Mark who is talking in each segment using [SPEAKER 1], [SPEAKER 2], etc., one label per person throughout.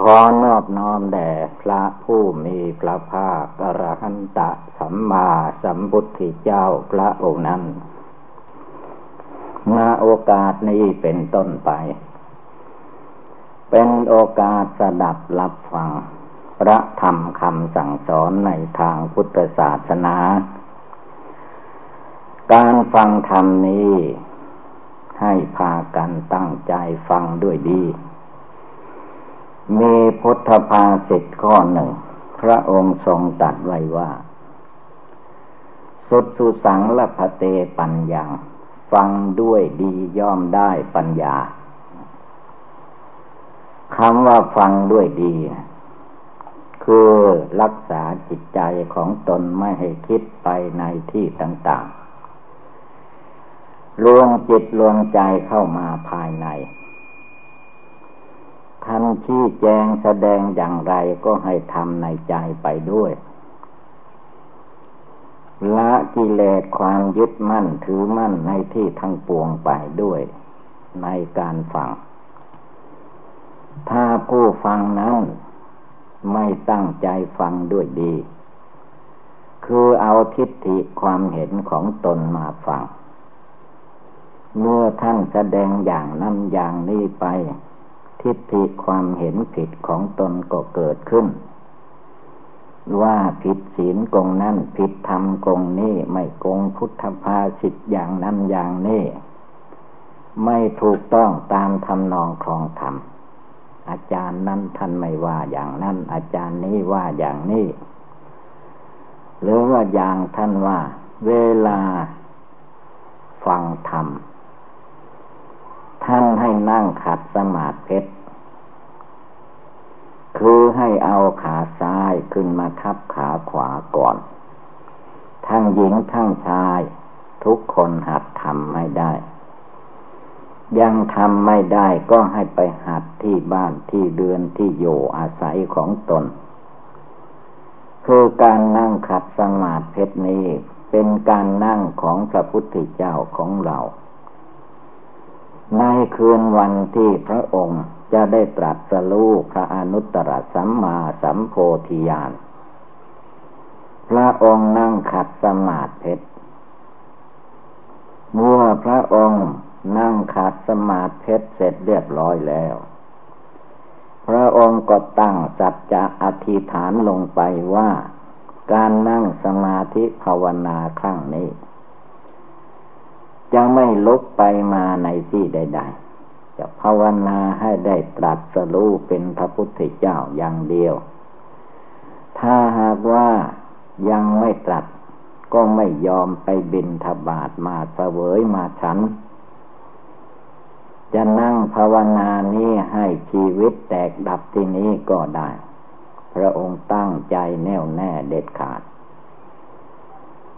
[SPEAKER 1] ขอนอบน้อมแด่พระผู้มีพระภาคอรหันตะสัมมาสัมพุทธเจ้าพระองค์นั้นมาโอกาสนี้เป็นต้นไป เป็นโอกาสสดับรับฟัง พระธรรมคำสั่งสอนในทางพุทธศาสนา การฟังธรรมนี้ ให้พากันตั้งใจฟังด้วยดี มีพุทธภาสิทข้อหนึ่ง พระองค์ทรงตัดไว้ว่า สุดสุสังละพเตปัญญาฟังด้วยดีย่อมได้ปัญญาคำว่าฟังด้วยดี คือรักษาจิตใจของตนไม่ให้คิดไปในที่ต่างๆรวมจิตรวมใจเข้ามาภายใน ท่านชี้แจงแสดงอย่างไรก็ให้ทำในใจไปด้วย ละกิเลสความยึดมั่นถือมั่นในที่ทั้งปวงไปด้วย ในการฟัง ถ้าผู้ฟังนั้นไม่ตั้งใจฟังด้วยดี คือเอาทิฏฐิความเห็นของตนมาฟัง เมื่อท่านแสดงอย่างนั้นอย่างนี้ไป ทิฏฐิความเห็นผิดของตนก็เกิดขึ้น ว่าผิดศีลกงนั้นผิดธรรมกงนี้ไม่กงพุทธภาสิทอย่างนั้นอย่างนี้ ไม่ถูกต้องตามทำนองครองธรรมอาจารย์นั้นท่านไม่ว่าอย่างนั้น อาจารย์นี้ว่าอย่างนี้หรือว่าอย่างท่านว่า เวลาฟังธรรมท่านให้นั่งขัดสมาธิ คือให้เอาขาซ้ายขึ้นมาทับขาขวาก่อน ทั้งหญิงทั้งชาย ทุกคนหัดทำไม่ได้ ยังทำไม่ได้ก็ให้ไปหัดที่บ้านที่เดือนที่อยู่อาศัยของตน คือการนั่งขัดสมาธินี้เป็นการนั่งของพระพุทธเจ้าของเรา ในคืนวันที่พระองค์ จะได้ตรัสรู้พระอนุตตรสัมมาสัมโพธิญาณ พระองค์นั่งขัดสมาธิเมื่อพระองค์นั่งขัดสมาธิเสร็จเรียบร้อยแล้ว พระองค์ก็ตั้งจัจจะอธิษฐานลงไปว่า การนั่งสมาธิภาวนาครั้งนี้ จะไม่ลุกไปมาในที่ใด ๆ จะภาวนาให้ได้ตรัสรู้เป็นพระพุทธเจ้าอย่างเดียว ถ้าหากว่ายังไม่ตรัสก็ไม่ยอมไปบินทบาทมาเสวยมาฉัน จะนั่งภาวนานี้ให้ชีวิตแตกดับที่นี้ก็ได้ พระองค์ตั้งใจแน่วแน่เด็ดขาด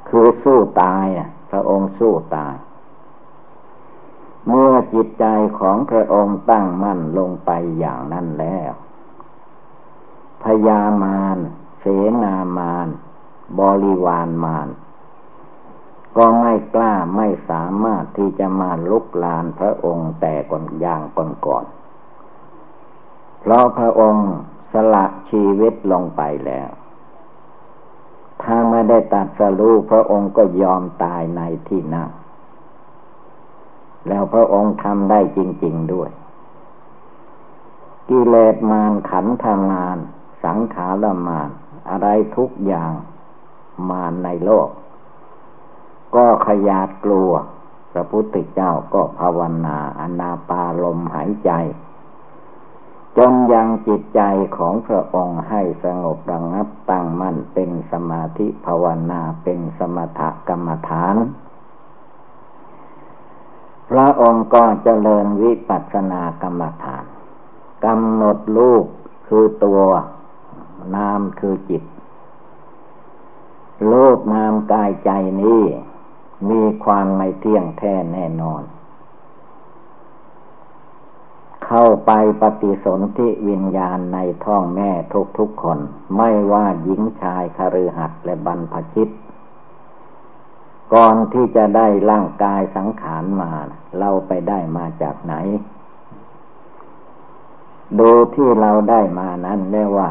[SPEAKER 1] คือสู้ตายพระองค์สู้ตาย เมื่อจิตใจของพระองค์ตั้งมั่นลงไปอย่างนั้นแล้วพยามารเสนามารบริวารมารก็ไม่กล้าไม่สามารถที่จะมาลุกลานพระองค์แต่ก่อนอย่างก่อนก่อน เพราะพระองค์สละชีวิตลงไปแล้ว ถ้าไม่ได้ตัดสรู้พระองค์ก็ยอมตายในที่นั่ง แล้วพระองค์ทำได้จริง ๆด้วย กิเลสมารขันธมารสังขารมารอะไรทุกอย่างมารในโลก ก็ขยาดกลัว พระพุทธเจ้าก็ภาวนาอนาปาลมหายใจ จนยังจิตใจของพระองค์ให้สงบระงับตั้งมั่นเป็นสมาธิภาวนาเป็นสมถกรรมฐาน พระองค์ก็เจริญวิปัสสนากรรมฐานกำหนดรูปคือตัวนามคือจิตโลกนามกายใจนี้ มีความไม่เที่ยงแท้แน่นอน เข้าไปปฏิสนธิวิญญาณในท้องแม่ทุกๆคน ไม่ว่าหญิงชายคฤหัสถ์และบรรพชิต ก่อนที่จะได้ร่างกายสังขารมา เราไปได้มาจากไหน ดูที่เราได้มานั้นเรียกว่า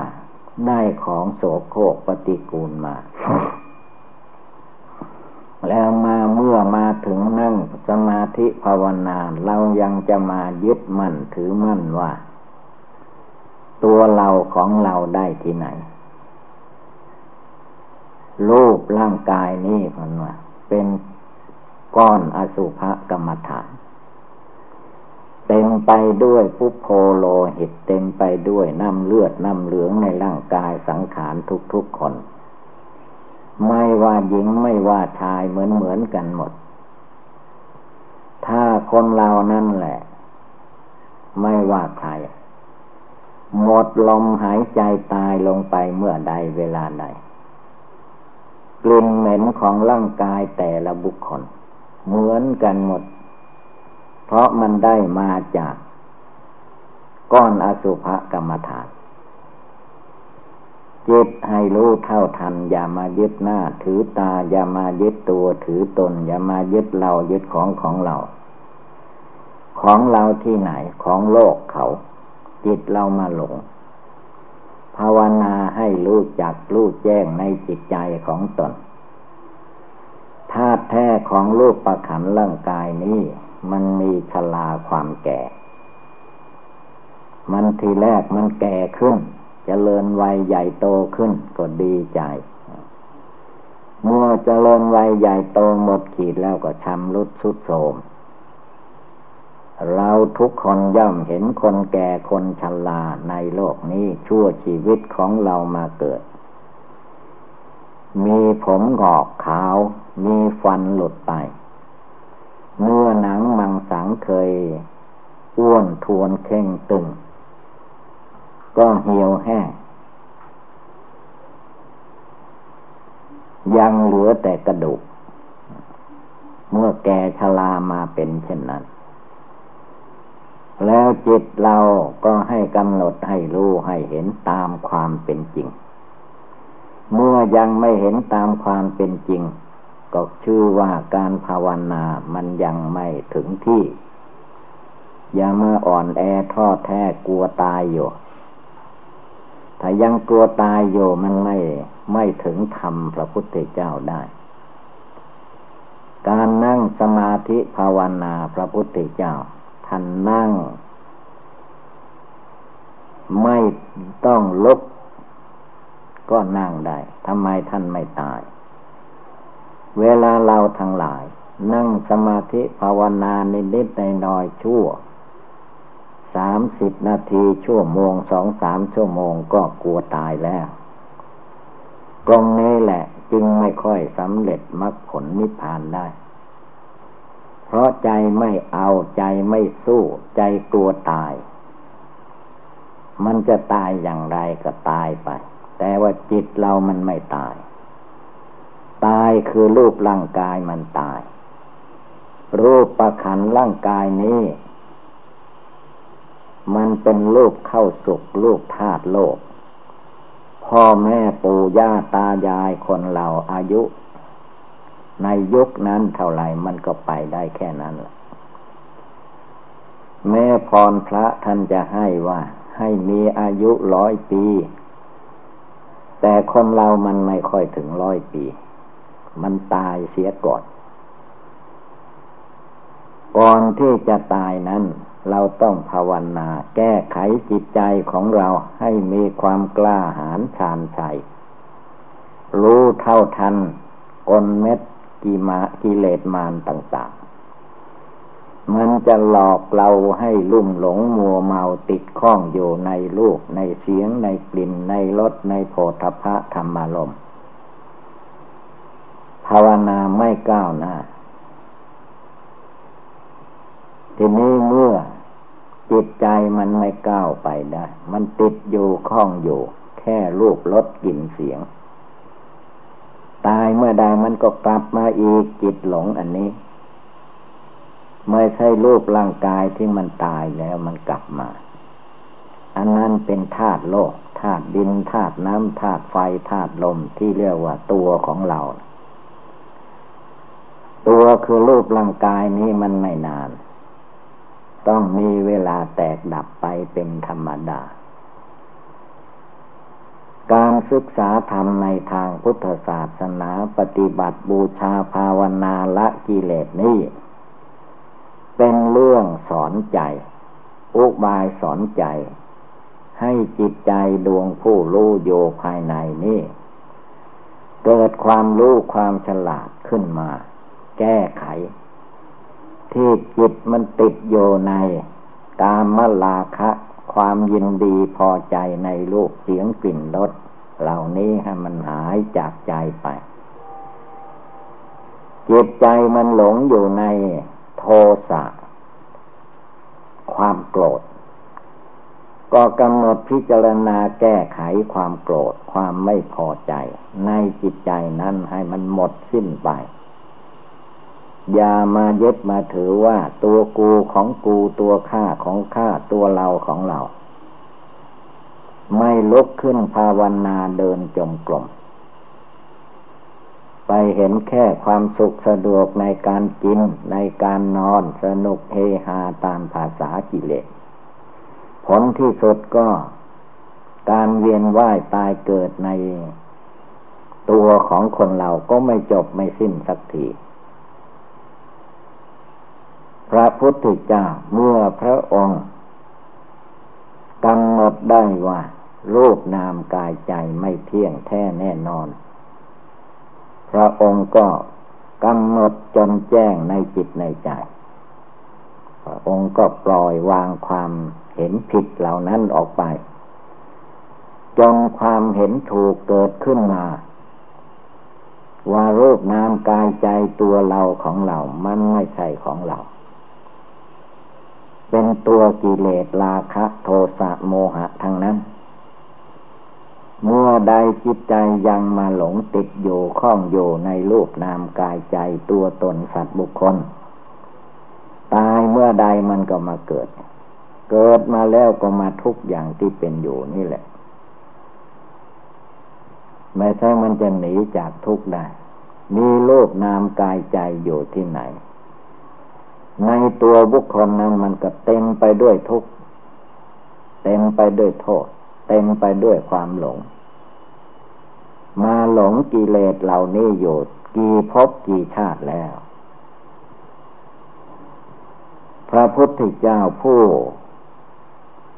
[SPEAKER 1] ได้ของโสโครกปฏิกูลมา แล้วมาเมื่อมาถึงนั่งสมาธิภาวนาเรายังจะมายึดมั่นถือมั่นว่า ตัวเราของเราได้ที่ไหนรูปร่างกายนี้พันว่า เป็นก้อนอสุภกรรมฐาน เต็มไปด้วยปุโพโลหิตเต็มไปด้วยน้ำเลือดน้ำเหลืองในร่างกายสังขารทุกๆคน ไม่ว่าหญิงไม่ว่าชายเหมือนเหมือนกันหมด ถ้าคนเรานั่นแหละ ไม่ว่าใครหมดลมหายใจตายลงไปเมื่อใดเวลาใด ลิ่นเหม็นของร่างกายแต่ละบุคคล เหมือนกันหมด เพราะมันได้มาจาก ก้อนอสุภกรรมฐานจิตให้รู้เท่าทัน อย่ามายึดหน้า ถือตา อย่ามายึดตัวถือตน อย่ามายึดเรายึดของของเรา ของเราที่ไหนของโลกเขา จิตเรามาหลง ภาวนาให้รู้จักรู้แจ้งในจิตใจของตนธาตุแท้ของรูปประขันร่างกายนี้ มันมีชลาความแก่ มันทีแรกมันแก่ขึ้นจเจริญวัยใหญ่โตขึ้นก็ดีใจเมื่อเจริญวัยใหญ่โตหมดขีดแล้วก็ชำรุดสุดโทม เราทุกคนย่อมเห็นคนแก่คนชราในโลกนี้ชั่วชีวิตของเรามาเกิด มีผมหงอกขาว มีฟันหลุดไป เนื้อหนังมังสังเคย อ้วนทวนเข่งตึง ก็เหี่ยวแห้งยังเหลือแต่กระดูก เมื่อแกชรามาเป็นเช่นนั้น แล้วจิตเราก็ให้กำหนดให้รู้ให้เห็นตามความเป็นจริง เมื่อยังไม่เห็นตามความเป็นจริง ก็ชื่อว่าการภาวนามันยังไม่ถึงที่ยังเมื่ออ่อนแอท้อแท้กลัวตายอยู่ ถ้ายังกลัวตายอยู่มันไม่ไม่ถึงธรรมพระพุทธเจ้าได้การนั่งสมาธิภาวนาพระพุทธเจ้า ท่านนั่ง ไม่ต้องลุก ก็นั่งได้ทำไมท่านไม่ตาย เวลาเราทั้งหลาย นั่งสมาธิภาวนาในนิดในน้อยชั่วสามสิบนาทีชั่วโมงสองสามชั่วโมงก็กลัวตายแล้วตรงนี้แหละจึงไม่ค่อยสำเร็จมรรคผลนิพพานได้ ราะใจไม่เอาใจไม่สู้ ใจกลัวตาย มันจะตายอย่างไรก็ตายไป แต่ว่าจิตเรามันไม่ตาย ตายคือรูปร่างกายมันตาย รูปประขันร่างกายนี้ มันเป็นรูปเข้าสุกรูปธาตุโลก พ่อแม่ปู่ย่าตายายคนเราอายุ ในยุคนั้นเท่าไรมันก็ไปได้แค่นั้นแหละแม่พรพระท่านจะให้ว่า ให้มีอายุร้อยปี แต่คนเรามันไม่ค่อยถึงร้อยปี มันตายเสียก่อน ก่อนที่จะตายนั้น เราต้องภาวนา แก้ไขจิตใจของเราให้มีความกล้าหาญชาญชัยรู้เท่าทันกลเม็ด กิมากิเลสมารต่างๆ มันจะหลอกเราให้ลุ่มหลงมัวเมาติดข้องอยู่ในรูปในเสียง ในกลิ่น ในรสในโผฏฐะธรรมารมภาวนาไม่ก้าวหน้า ทีนี้เมื่อจิตใจมันไม่ก้าวไปได้ มันติดอยู่ข้องอยู่ แค่รูปรสกลิ่นเสียง ตายเมื่อใดมันก็กลับมาอีกจิตหลงอันนี้ ไม่ใช่รูปร่างกายที่มันตายแล้วมันกลับมา อันนั้นเป็นธาตุโลกธาตุดินธาตุน้ำธาตุไฟธาตุลมที่เรียกว่าตัวของเรา ตัวคือรูปร่างกายนี้มันไม่นาน ต้องมีเวลาแตกดับไปเป็นธรรมดา การศึกษาธรรมในทางพุทธศาสนาปฏิบัติบูชาภาวนาละกิเลสนี้ เป็นเรื่องสอนใจ อุบายสอนใจ ให้จิตใจดวงผู้รู้โยภายในนี้ เกิดความรู้ความฉลาดขึ้นมา แก้ไข ที่จิตมันติดโยใน กามลาคะ ความยินดีพอใจในรูปเสียงกลิ่นรสเหล่านี้ให้มันหายจากใจไป จิตใจมันหลงอยู่ในโทสะ ความโกรธ ก็กำหนดพิจารณาแก้ไขความโกรธความไม่พอใจ ในจิตใจนั้นให้มันหมดสิ้นไป อย่ามายึดมาถือว่าตัวกูของกูตัวข้าของข้าตัวเราของเรา ไม่ลุกขึ้นภาวนาเดินจมกลม ไปเห็นแค่ความสุขสะดวกในการกินในการนอนสนุกเฮฮาตามภาษากิเลส ผลที่สุดก็การเวียนว่ายตายเกิดในตัวของคนเราก็ไม่จบไม่สิ้นสักที พระพุทธเจ้าเมื่อพระองค์กำหนดได้ว่า รูปนามกายใจไม่เที่ยงแท้แน่นอน พระองค์ก็กำหนดจนแจ้งในจิตในใจ พระองค์ก็ปล่อยวางความเห็นผิดเหล่านั้นออกไป จนความเห็นถูกเกิดขึ้นมา ว่ารูปนามกายใจตัวเราของเรา มันไม่ใช่ของเรา เป็นตัวกิเลสราคะโทสะโมหะทั้งนั้น เมื่อใดจิตใจยังมาหลงติดอยู่ข้องอยู่ในรูปนามกายใจตัวตนสัตว์บุคคล ตายเมื่อใดมันก็มาเกิด เกิดมาแล้วก็มาทุกอย่างที่เป็นอยู่นี่แหละ ไม่ใช่มันจะหนีจากทุกได้ มีรูปนามกายใจอยู่ที่ไหน ในตัวบุคคลนั้นมันก็เต็มไปด้วยทุกข์เต็มไปด้วยโทษ เต็มไปด้วยความหลง มาหลงกิเลสเหล่านี้อยู่กี่ภพกี่ชาติแล้ว พระพุทธเจ้าผู้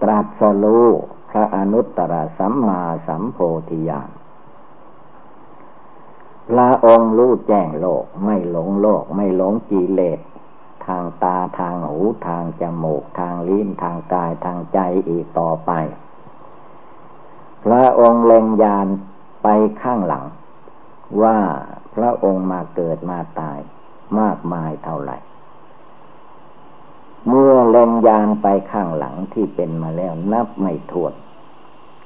[SPEAKER 1] ตรัสรู้พระอนุตตรสัมมาสัมโพธิญาณพระองค์รู้แจ้งโลกไม่หลงโลกไม่หลงกิเลส ทางตาทางหูทางจมูกทางลิ้นทางกายทางใจอีกต่อไป พระองค์เล็งยานไปข้างหลัง ว่าพระองค์มาเกิดมาตายมากมายเท่าไหร่ เมื่อเล็งยานไปข้างหลังที่เป็นมาแล้วนับไม่ถ้วน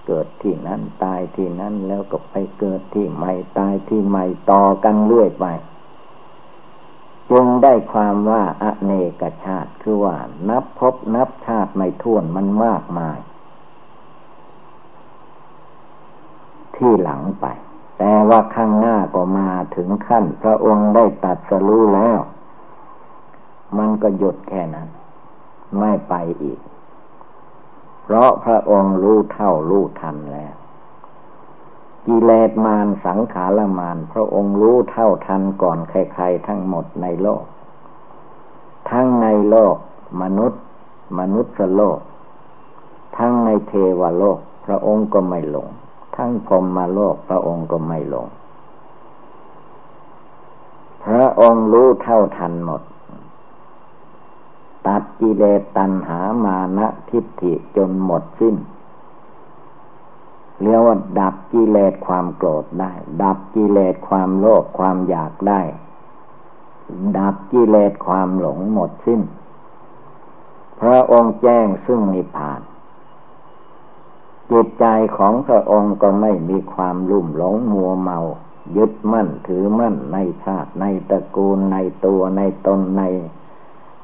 [SPEAKER 1] เกิดที่นั้นตายที่นั้นแล้วก็ไปเกิดที่ใหม่ตายที่ใหม่ต่อกันเรื่อยไป จึงได้ความว่าอเนกชาติคือว่า นับพบนับชาติไม่ท้วนมันมากมาย ที่หลังไป แต่ว่าข้างหน้าก็มาถึงขั้น พระองค์ได้ตัดสรู้แล้ว มันก็หยุดแค่นั้น ไม่ไปอีก เพราะพระองค์รู้เท่ารู้ทันแล้ว กิเลสมารสังขารมารพระองค์รู้เท่าทันก่อนใครๆทั้งหมดในโลก ทั้งในโลก มนุษย์ มนุษย์โลก ทั้งในเทวโลก พระองค์ก็ไม่หลง ทั้งพรมมาโลกพระองค์ก็ไม่หลง พระองค์รู้เท่าทันหมด ตัดกิเลสตัณหามานะทิฏฐิจนหมดสิ้น เรียกว่าดับกิเลสความโกรธได้ ดับกิเลสความโลภความอยากได้ ดับกิเลสความหลงหมดสิ้น พระองค์แจ้งซึ่งนิพพาน จิตใจของพระองค์ก็ไม่มีความลุ่มหลงมัวเมา ยึดมั่นถือมั่นในชาติในตระกูลในตัวในตนใน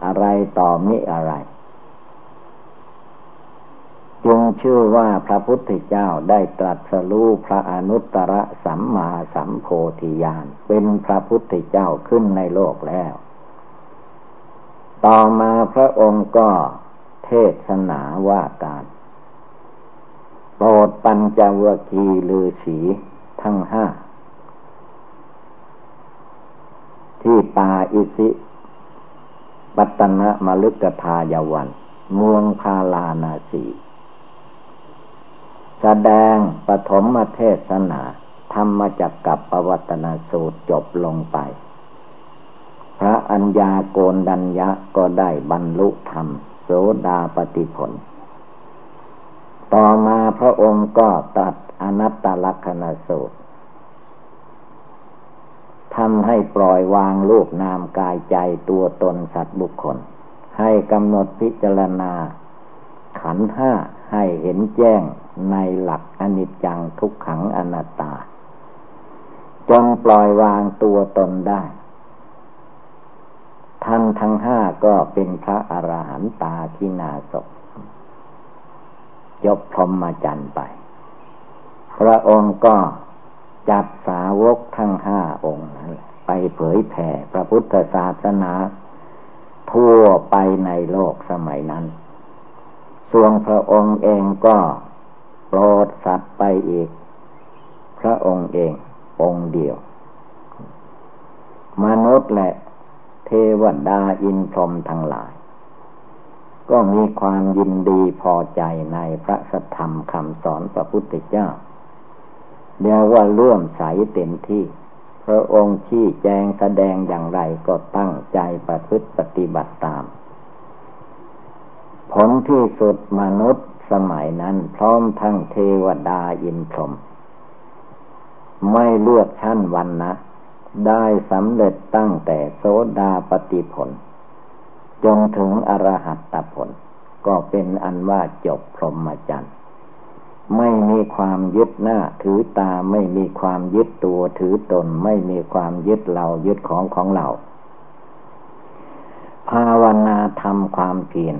[SPEAKER 1] อะไรต่อมิอะไร จึงชื่อว่าพระพุทธเจ้าได้ตรัสรู้พระอนุตตรสัมมาสัมโพธิญาณเป็นพระพุทธเจ้าขึ้นในโลกแล้ว ต่อมาพระองค์ก็เทศนาว่าการ โปรดปัญจวคีลือสีทั้งห้า ที่ป่าอิสิปัตนะมลึกทายวันเมืองพาลานาสี แสดงปฐมเทศนา ธรรมจักกับปวัตนาสูตรจบลงไป พระอัญญาโกนดัญญะก็ได้บรรลุธรรม โสดาปฏิผล ต่อมาพระองค์ก็ตัดอนัตตลักษณสูตรทำให้ปล่อยวางรูปนามกายใจตัวตนสัตว์บุคคล ให้กำหนดพิจารณา ขันห้า ให้เห็นแจ้งในหลักอนิจจังทุกขังอนัตตา จนปล่อยวางตัวตนได้ ท่านทั้งห้าก็เป็นพระอรหันตาทินาศยกพรหมจรรย์ไป พระองค์ก็จัดสาวกทั้งห้าองค์นั้นไปเผยแผ่พระพุทธศาสนา ทั่วไปในโลกสมัยนั้น ส่วนพระองค์เองก็โปรดสัตว์ไปอีก พระองค์เององค์เดียว มนุษย์และเทวดาอินพรหมทั้งหลาย ก็มีความยินดีพอใจในพระสัทธรรมคำสอนพระพุทธเจ้าเรียกว่าร่วมใสเต็มที่ พระองค์ชี้แจงแสดงอย่างไรก็ตั้งใจประพฤติปฏิบัติตาม ผลที่สุดมนุษย์สมัยนั้นพร้อมทั้งเทวดาอินพรหมไม่เลือกชั้นวันนะ ได้สำเร็จตั้งแต่โสดาปฏิผล จนถึงอรหัตตผล ก็เป็นอันว่าจบพรหมจรรย์ไม่มีความยึดหน้าถือตาไม่มีความยึดตัวถือตน ไม่มีความยึดเรายึดของของเรา ภาวนาทำความเพียร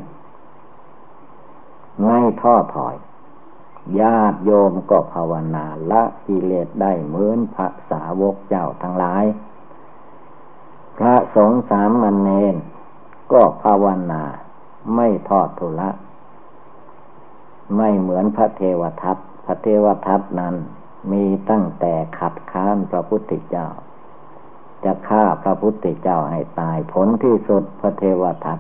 [SPEAKER 1] ไม่ท้อถอย ญาติโยมก็ภาวนาละกิเลสได้เหมือนพระสาวกเจ้าทั้งหลาย พระสงฆ์สามมันเนนก็ภาวนาไม่ทอดทุละ ไม่เหมือนพระเทวทัตพระเทวทัตนั้นมีตั้งแต่ขัดค้านพระพุทธเจ้า จะฆ่าพระพุทธเจ้าให้ตายผลที่สุดพระเทวทัต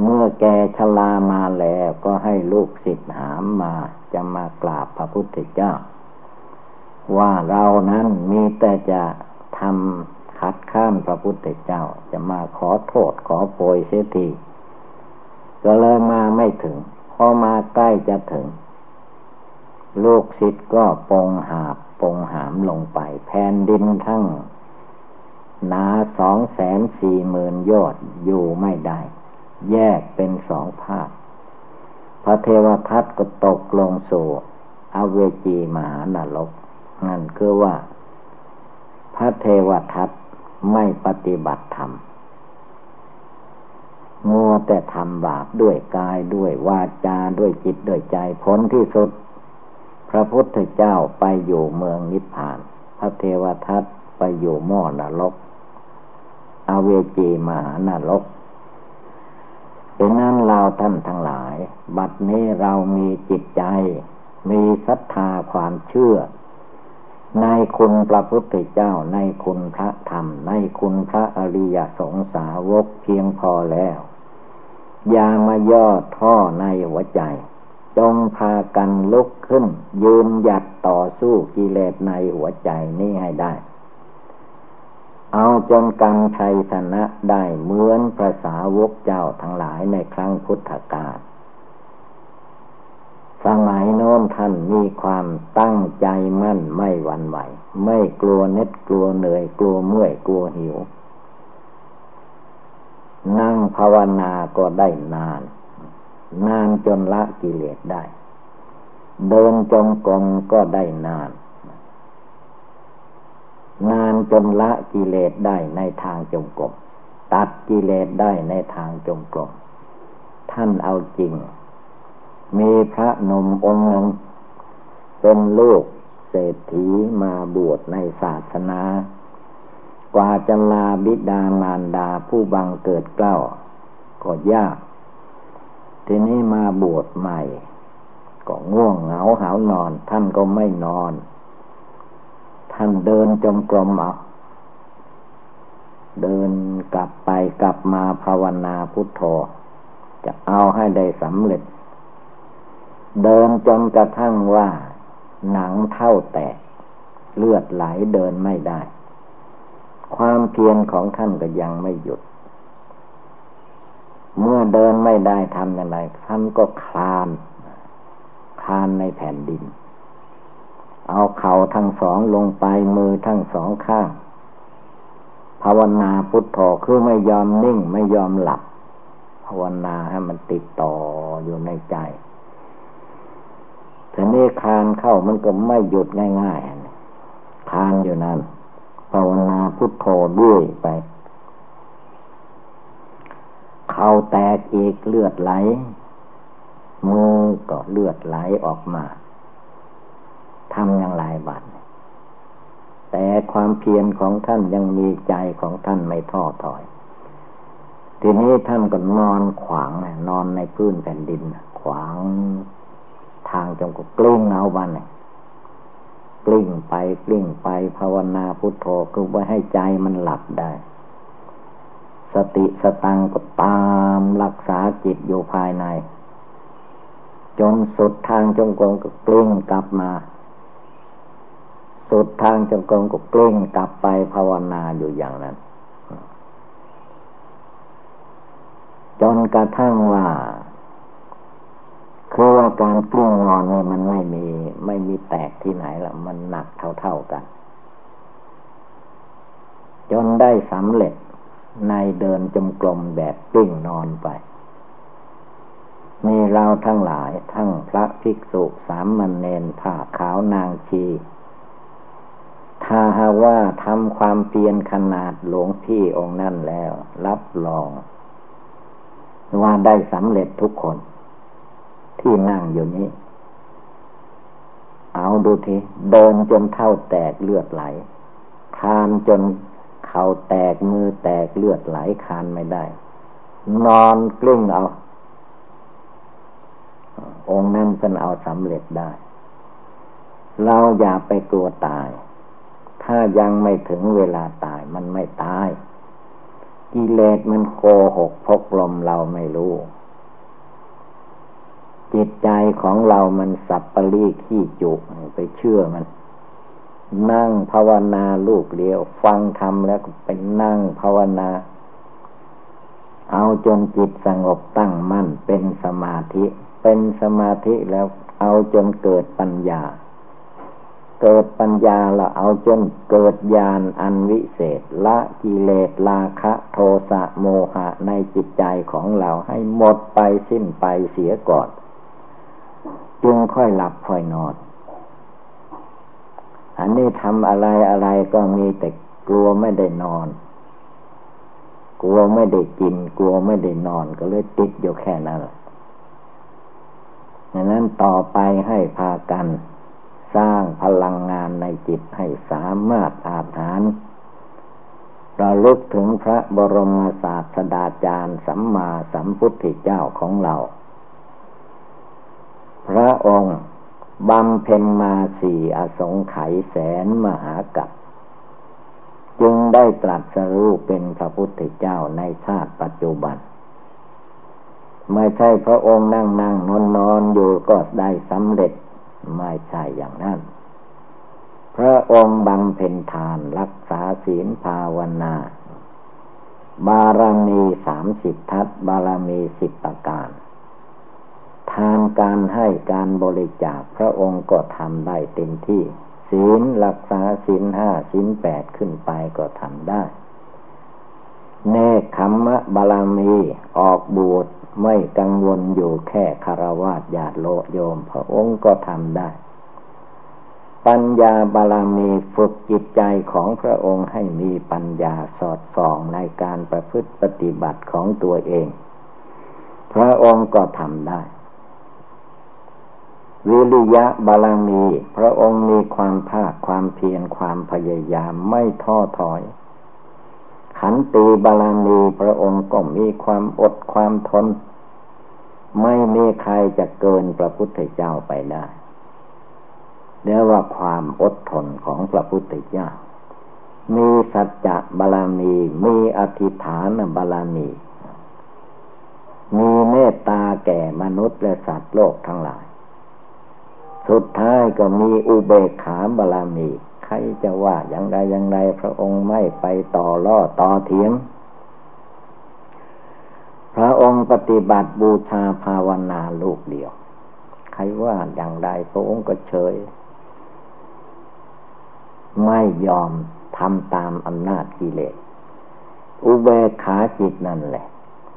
[SPEAKER 1] เมื่อแกชลามาแล้วก็ให้ลูกศิษย์หามมาจะมากราบพระพุทธเจ้า ว่าเรานั้นมีแต่จะทำขัดข้ามพระพุทธเจ้า จะมาขอโทษขอโปรยเสียทีก็เลยมาไม่ถึง พอมาใกล้จะถึง ลูกศิษย์ก็ปงหาบปงหามลงไป แผ่นดินทั้งหนาสองแสนสี่หมื่นยอดอยู่ไม่ได้ แยกเป็นสองภาคพระเทวทัตก็ตกลงสู่อเวจีมหานรก นั่นคือว่า พระเทวทัตไม่ปฏิบัติธรรมมัวแต่ทำบาปด้วยกายด้วยวาจาด้วยจิตด้วยใจผลที่สุด พระพุทธเจ้าไปอยู่เมืองนิพพาน พระเทวทัตไปอยู่หม้อนรก อเวจีมหานรก ท่านทั้งหลาย บัดนี้เรามีจิตใจ มีศรัทธาความเชื่อ ในคุณพระพุทธเจ้าในคุณพระธรรม ในคุณพระอริยสงสาวกเพียงพอแล้ว อย่ามาย่อท่อในหัวใจ จงพากันลุกขึ้น ยืนหยัดต่อสู้กิเลสในหัวใจนี้ให้ได้ เอาจนกันชัยชนะได้เหมือนภาษาวกเจ้าทั้งหลายในครั้งพุทธกาลสมัยโน้นท่านมีความตั้งใจมั่นไม่หวั่นไหว ไม่กลัวเน็ดกลัวเหนื่อยกลัวเมื่อยกลัวหิว นั่งภาวนาก็ได้นาน นานจนละกิเลสได้ เดินจงกรมก็ได้นาน นานจนละกิเลสได้ในทางจงกรมตัดกิเลสได้ในทางจงกรมท่านเอาจริง มีพระนมองค์หนึ่งเป็นลูกเศรษฐีมาบวชในศาสนา กว่าจะลาบิดามารดาผู้บังเกิดเกล้าก็ยาก ทีนี้มาบวชใหม่ ก็ง่วงเหงาหานอน ท่านก็ไม่นอน ท่านเดินจมกรมเอาเดินกลับไปกลับมาภาวนาพุทโธ จะเอาให้ได้สำเร็จ เดินจนกระทั่งว่า หนังเท่าแตก เลือดไหลเดินไม่ได้ ความเพียรของท่านก็ยังไม่หยุด เมื่อเดินไม่ได้ทำอย่างไรท่านก็คลาน คลานในแผ่นดิน เอาเข่าทั้งสองลงไปมือทั้งสองข้าง ภาวนาพุทโธคือไม่ยอมนิ่งไม่ยอมหลับ ภาวนาให้มันติดต่ออยู่ในใจทีนี้คานเข้ามันก็ไม่หยุดง่ายๆคานอยู่นั่นภาวนาพุทโธด้วยไป เข่าแตกอีกเลือดไหลมือก็เลือดไหลออกมา ทำอย่างไรบัดแต่ความเพียรของท่านยังมีใจของท่านไม่ท้อถอย ทีนี้ท่านก็นอนขวางนอนในพื้นแผ่นดิน ขวางทางจงก็กลิ้งเอาบันกลิ้งไปกลิ้งไปภาวนาพุทโธคือไว้ให้ใจมันหลับได้ สติสตังก็ตามรักษาจิตอยู่ภายใน จนสุดทางจงกรมก็กลิ้งกลับมา สุดทางจงกรมก็กลิ้งกลับไปภาวนาอยู่อย่างนั้น จนกระทั่งว่า คือว่าการกลิ้งนอนเนี่ยมันไม่มี ไม่มีแตกที่ไหนละมันหนักเท่าๆกัน จนได้สำเร็จในเดินจมกลมแบบกลิ้งนอนไปมีเราทั้งหลายทั้งพระภิกษุสามมันเนนผ้าขาวนางชี ถ้าหาว่าทำความเพียรขนาดหลวงพี่องค์นั่นแล้ว รับรอง ว่าได้สำเร็จทุกคน ที่นั่งอยู่นี้ เอาดูทีเดินจนเท่าแตกเลือดไหล คานจนเข่าแตกมือแตกเลือดไหลคานไม่ได้ นอนกลิ้งเอา องค์นั้นเป็นเอาสำเร็จได้ เราอย่าไปกลัวตาย ถ้ายังไม่ถึงเวลาตายมันไม่ตาย กิเลสมันโกหกพกลมเราไม่รู้ จิตใจของเรามันสับปะรีขี้จุกไปเชื่อมัน นั่งภาวนาลูกเดียว ฟังธรรมแล้วไปนั่งภาวนา เอาจนจิตสงบตั้งมั่นเป็นสมาธิ เป็นสมาธิแล้วเอาจนเกิดปัญญา เกิดปัญญาเราเอาจนเกิดญาณอันวิเศษ ละกิเลสราคะโทสะโมหะในจิตใจของเราให้หมดไปสิ้นไปเสียก่อน จึงค่อยหลับค่อยนอน อันนี้ทำอะไรอะไรก็มีแต่กลัวไม่ได้นอน กลัวไม่ได้กิน กลัวไม่ได้นอนก็เลยติดอยู่แค่นั้นดังนั้นต่อไปให้พากัน สร้างพลังงานในจิตให้สามารถอาถานเราลึกถึงพระบรมศาสดาจารย์สัมมาสัมพุทธเจ้าของเรา พระองค์บำเพ็ญมาสี่อสงไขยแสนมหากัปจึงได้ตรัสรู้เป็นพระพุทธเจ้าในชาติปัจจุบัน ไม่ใช่พระองค์นั่งนั่งนอนนอนอยู่ก็ได้สำเร็จ ไม่ใช่อย่างนั้น พระองค์บังเพ็ญทานรักษาศีลภาวนา บารมีสามสิบทัศบารมีสิบประการ ทานการให้การบริจาคพระองค์ก็ทำได้เต็มที่ ศีลรักษาศีลห้าศีลแปดขึ้นไปก็ทำได้ เนคขมมะบารมีออกบวช ไม่กังวลอยู่แค่คารวะญาติโลโยม พระองค์ก็ทำได้ ปัญญาบาลามีฝึกจิตใจของพระองค์ให้มีปัญญาสอดส่องในการประพฤติปฏิบัติของตัวเอง พระองค์ก็ทำได้ วิริยะบาลามี พระองค์มีความภาคความเพียรความพยายามไม่ท้อถอย ขันติบาลามีพระองค์ก็มีความอดความทน ไม่มีใครจะเกินพระพุทธเจ้าไปได้เรียกว่าความอดทนของพระพุทธเจ้า มีสัจจะบาลามี มีอธิฐานบาลามี มีเมตตาแก่มนุษย์และสัตว์โลกทั้งหลาย สุดท้ายก็มีอุเบกขาบาลามี รจะว่าอย่างใดอย่างใดพระองค์ไม่ไปต่อล่อต่อเถียง พระองค์ปฏิบัติบูชาภาวนาลูกเดียว ใครว่าอย่างใดพระองค์ก็เฉย ไม่ยอมทำตามอำนาจกิเลส อุเบกขาจิตนั่นแหละ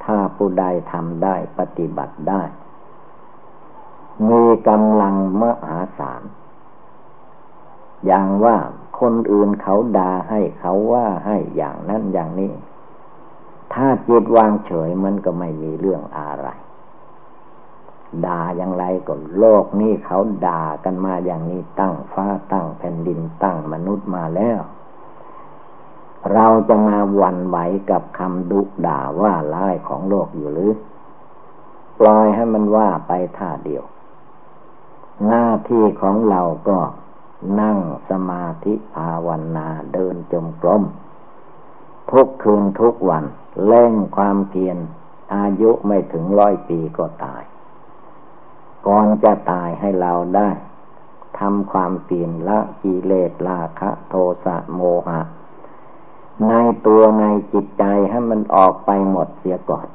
[SPEAKER 1] ถ้าผู้ใดทำได้ปฏิบัติได้ มีกำลังมหาศาล อย่างว่าคนอื่นเขาด่าให้เขาว่าให้อย่างนั้นอย่างนี้ ถ้าจิตวางเฉยมันก็ไม่มีเรื่องอะไรด่าอย่างไรก็โลกนี้เขาด่ากันมาอย่างนี้ตั้งฟ้าตั้งแผ่นดินตั้งมนุษย์มาแล้ว เราจะมาวันไหวกับคำดุด่าว่าร้ายของโลกอยู่หรือ ปล่อยให้มันว่าไปท่าเดียว หน้าที่ของเราก็ นั่งสมาธิภาวนาเดินจมกลมทุกคืนทุกวันเล่งความเพียรอายุไม่ถึงร้อยปีก็ตาย ก่อนจะตายให้เราได้ทำความเปลี่ยนละกิเลสราคะ โทสะโมหะ ในตัวในจิตใจให้มันออกไปหมดเสียก่อน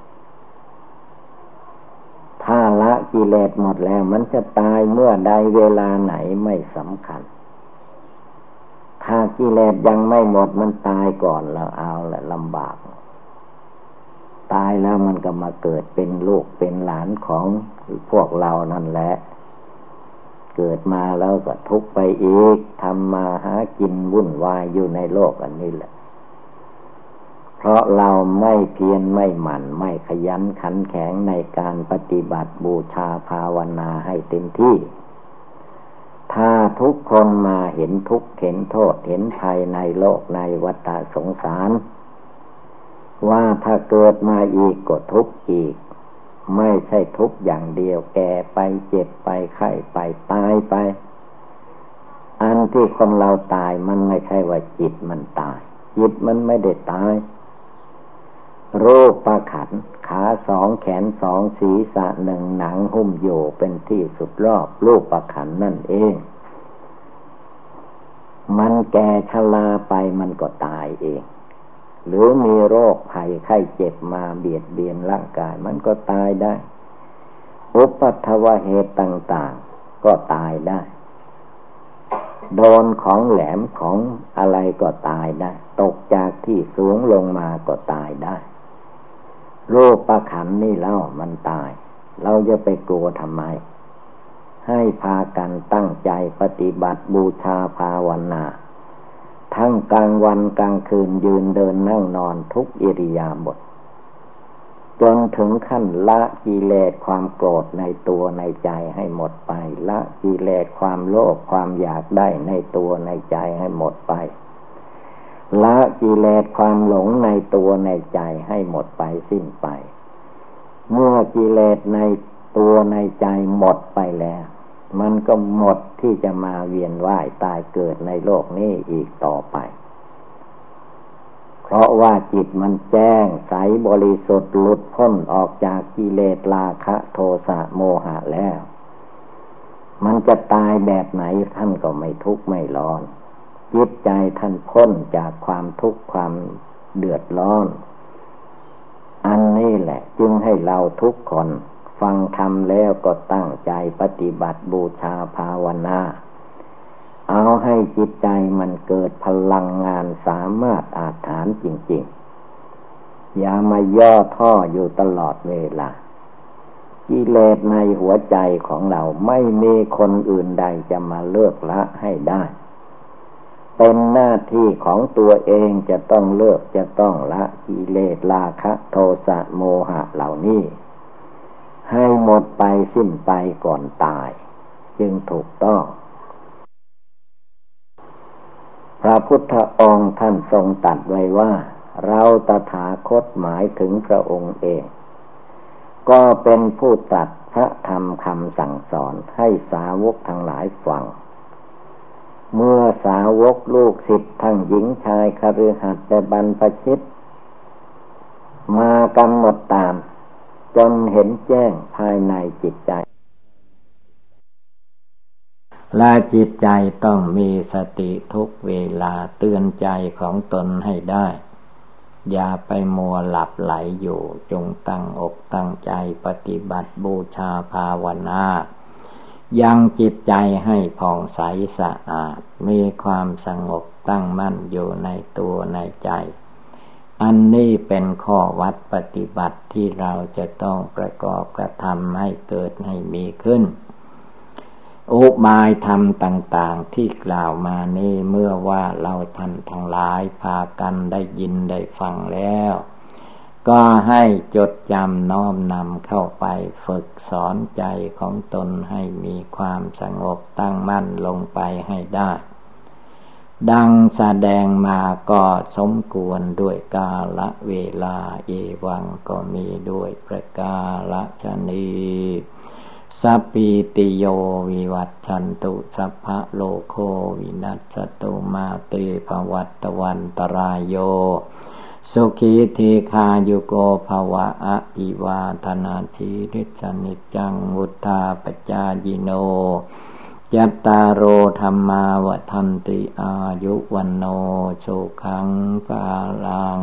[SPEAKER 1] ถ้าละกิเลสหมดแล้วมันจะตายเมื่อใดเวลาไหนไม่สำคัญ ถ้ากิเลสยังไม่หมดมันตายก่อนแล้วเอาแหละลำบาก ตายแล้วมันก็มาเกิดเป็นลูกเป็นหลานของพวกเรานั่นแหละ เกิดมาแล้วก็ทุกไปอีกทำมาหากินวุ่นวายอยู่ในโลกอันนี้แหละ เพราะเราไม่เพียรไม่หมั่น ไม่ขยันขันแข็งในการปฏิบัติบูชาภาวนาให้เต็มที่ ถ้าทุกคนมาเห็นทุกเห็นโทษเห็นภัยในโลกในวัฏสงสาร ว่าถ้าเกิดมาอีกก็ทุกข์อีก ไม่ใช่ทุกอย่างเดียวแก่ไปเจ็บไปไข้ไปตายไป อันที่คนเราตายมันไม่ใช่ว่าจิตมันตาย จิตมันไม่ได้ตาย รูปประขันขาสองแขนสองศีรษะหนึ่งหนังหุ้มโยเป็นที่สุดรอบรูปประขันนั่นเอง มันแก่ชราไปมันก็ตายเอง หรือมีโรคภัยไข้เจ็บมาเบียดเบียนร่างกาย มันก็ตายได้ อุปัตวเหตุต่างๆ ก็ตายได้ โดนของแหลมของอะไรก็ตายได้ ตกจากที่สูงลงมาก็ตายได้ รคประขันนี่เล่ามันตาย เราจะไปกลัวทำไม ให้พากันตั้งใจปฏิบัติบูชาภาวนา ทั้งกลางวันกลางคืนยืนเดินนั่งนอนทุกอิริยาบถจนถึงขั้นละกิเลสความโกรธในตัวในใจให้หมดไป ละกิเลสความโลภความอยากได้ในตัวในใจให้หมดไป ละกิเลสความหลงในตัวในใจให้หมดไปสิ้นไป เมื่อกิเลสในตัวในใจหมดไปแล้ว มันก็หมดที่จะมาเวียนว่ายตายเกิดในโลกนี้อีกต่อไป เพราะว่าจิตมันแจ้งใสบริสุทธิ์หลุดพ้นออกจากกิเลสราคะโทสะโมหะแล้ว มันจะตายแบบไหนท่านก็ไม่ทุกข์ไม่ร้อน จิตใจท่านพ้นจากความทุกข์ความเดือดร้อน อันนี้แหละ จึงให้เราทุกคน ฟังธรรมแล้วก็ตั้งใจปฏิบัติบูชาภาวนา เอาให้จิตใจมันเกิดพลังงานสามารถอาถานจริง ๆ อย่ามาย่อท่ออยู่ตลอดเวลากิเลสในหัวใจของเราไม่มีคนอื่นใดจะมาเลิกละให้ได้ เป็นหน้าที่ของตัวเองจะต้องเลิกจะต้องละกิเลสราคะโทสะโมหะเหล่านี้ ให้หมดไปสิ้นไปก่อนตาย จึงถูกต้อง พระพุทธองค์ท่านทรงตัดไว้ว่า เราตถาคตหมายถึงพระองค์เอง ก็เป็นผู้ตัดพระธรรมคำสั่งสอนให้สาวกทั้งหลายฟัง เมื่อสาวกลูกศิษย์ทั้งหญิงชายคฤหัสถ์และบรรพชิต มากำหนดตาม จนเห็นแจ้งภายในจิตใจลาจิตใจต้องมีสติทุกเวลาเตือนใจของตนให้ได้ อย่าไปมัวหลับไหลอยู่จงตั้งอกตั้งใจปฏิบัติบูชาภาวนา ยังจิตใจให้ผ่องใสสะอาด มีความสงบตั้งมั่นอยู่ในตัวในใจ อันนี้เป็นข้อวัดปฏิบัติที่เราจะต้องประกอบกระทำให้เกิดให้มีขึ้น อุบายธรรมต่างๆที่กล่าวมานี่เมื่อว่าเราท่านทั้งหลายพากันได้ยินได้ฟังแล้ว ก็ให้จดจำน้อมนำเข้าไปฝึกสอนใจของตนให้มีความสงบตั้งมั่นลงไปให้ได้ ดังแสดงมาก็สมควรด้วยกาละเวลาเอวังก็มีด้วยประการฉะนี้สัพพีติโยวิวัชชันตุสัพพะโรโควินัสสะตุมาเต ภะวัตวันตะราโย สุขี ทีฆายุโก ภะวะอะภิวาทะนะสีลิสสะ นิจจังวุฑฒาปะจายิโนยัตตาโรธรรมาวทันติอายุวันโนโชขังปาลัง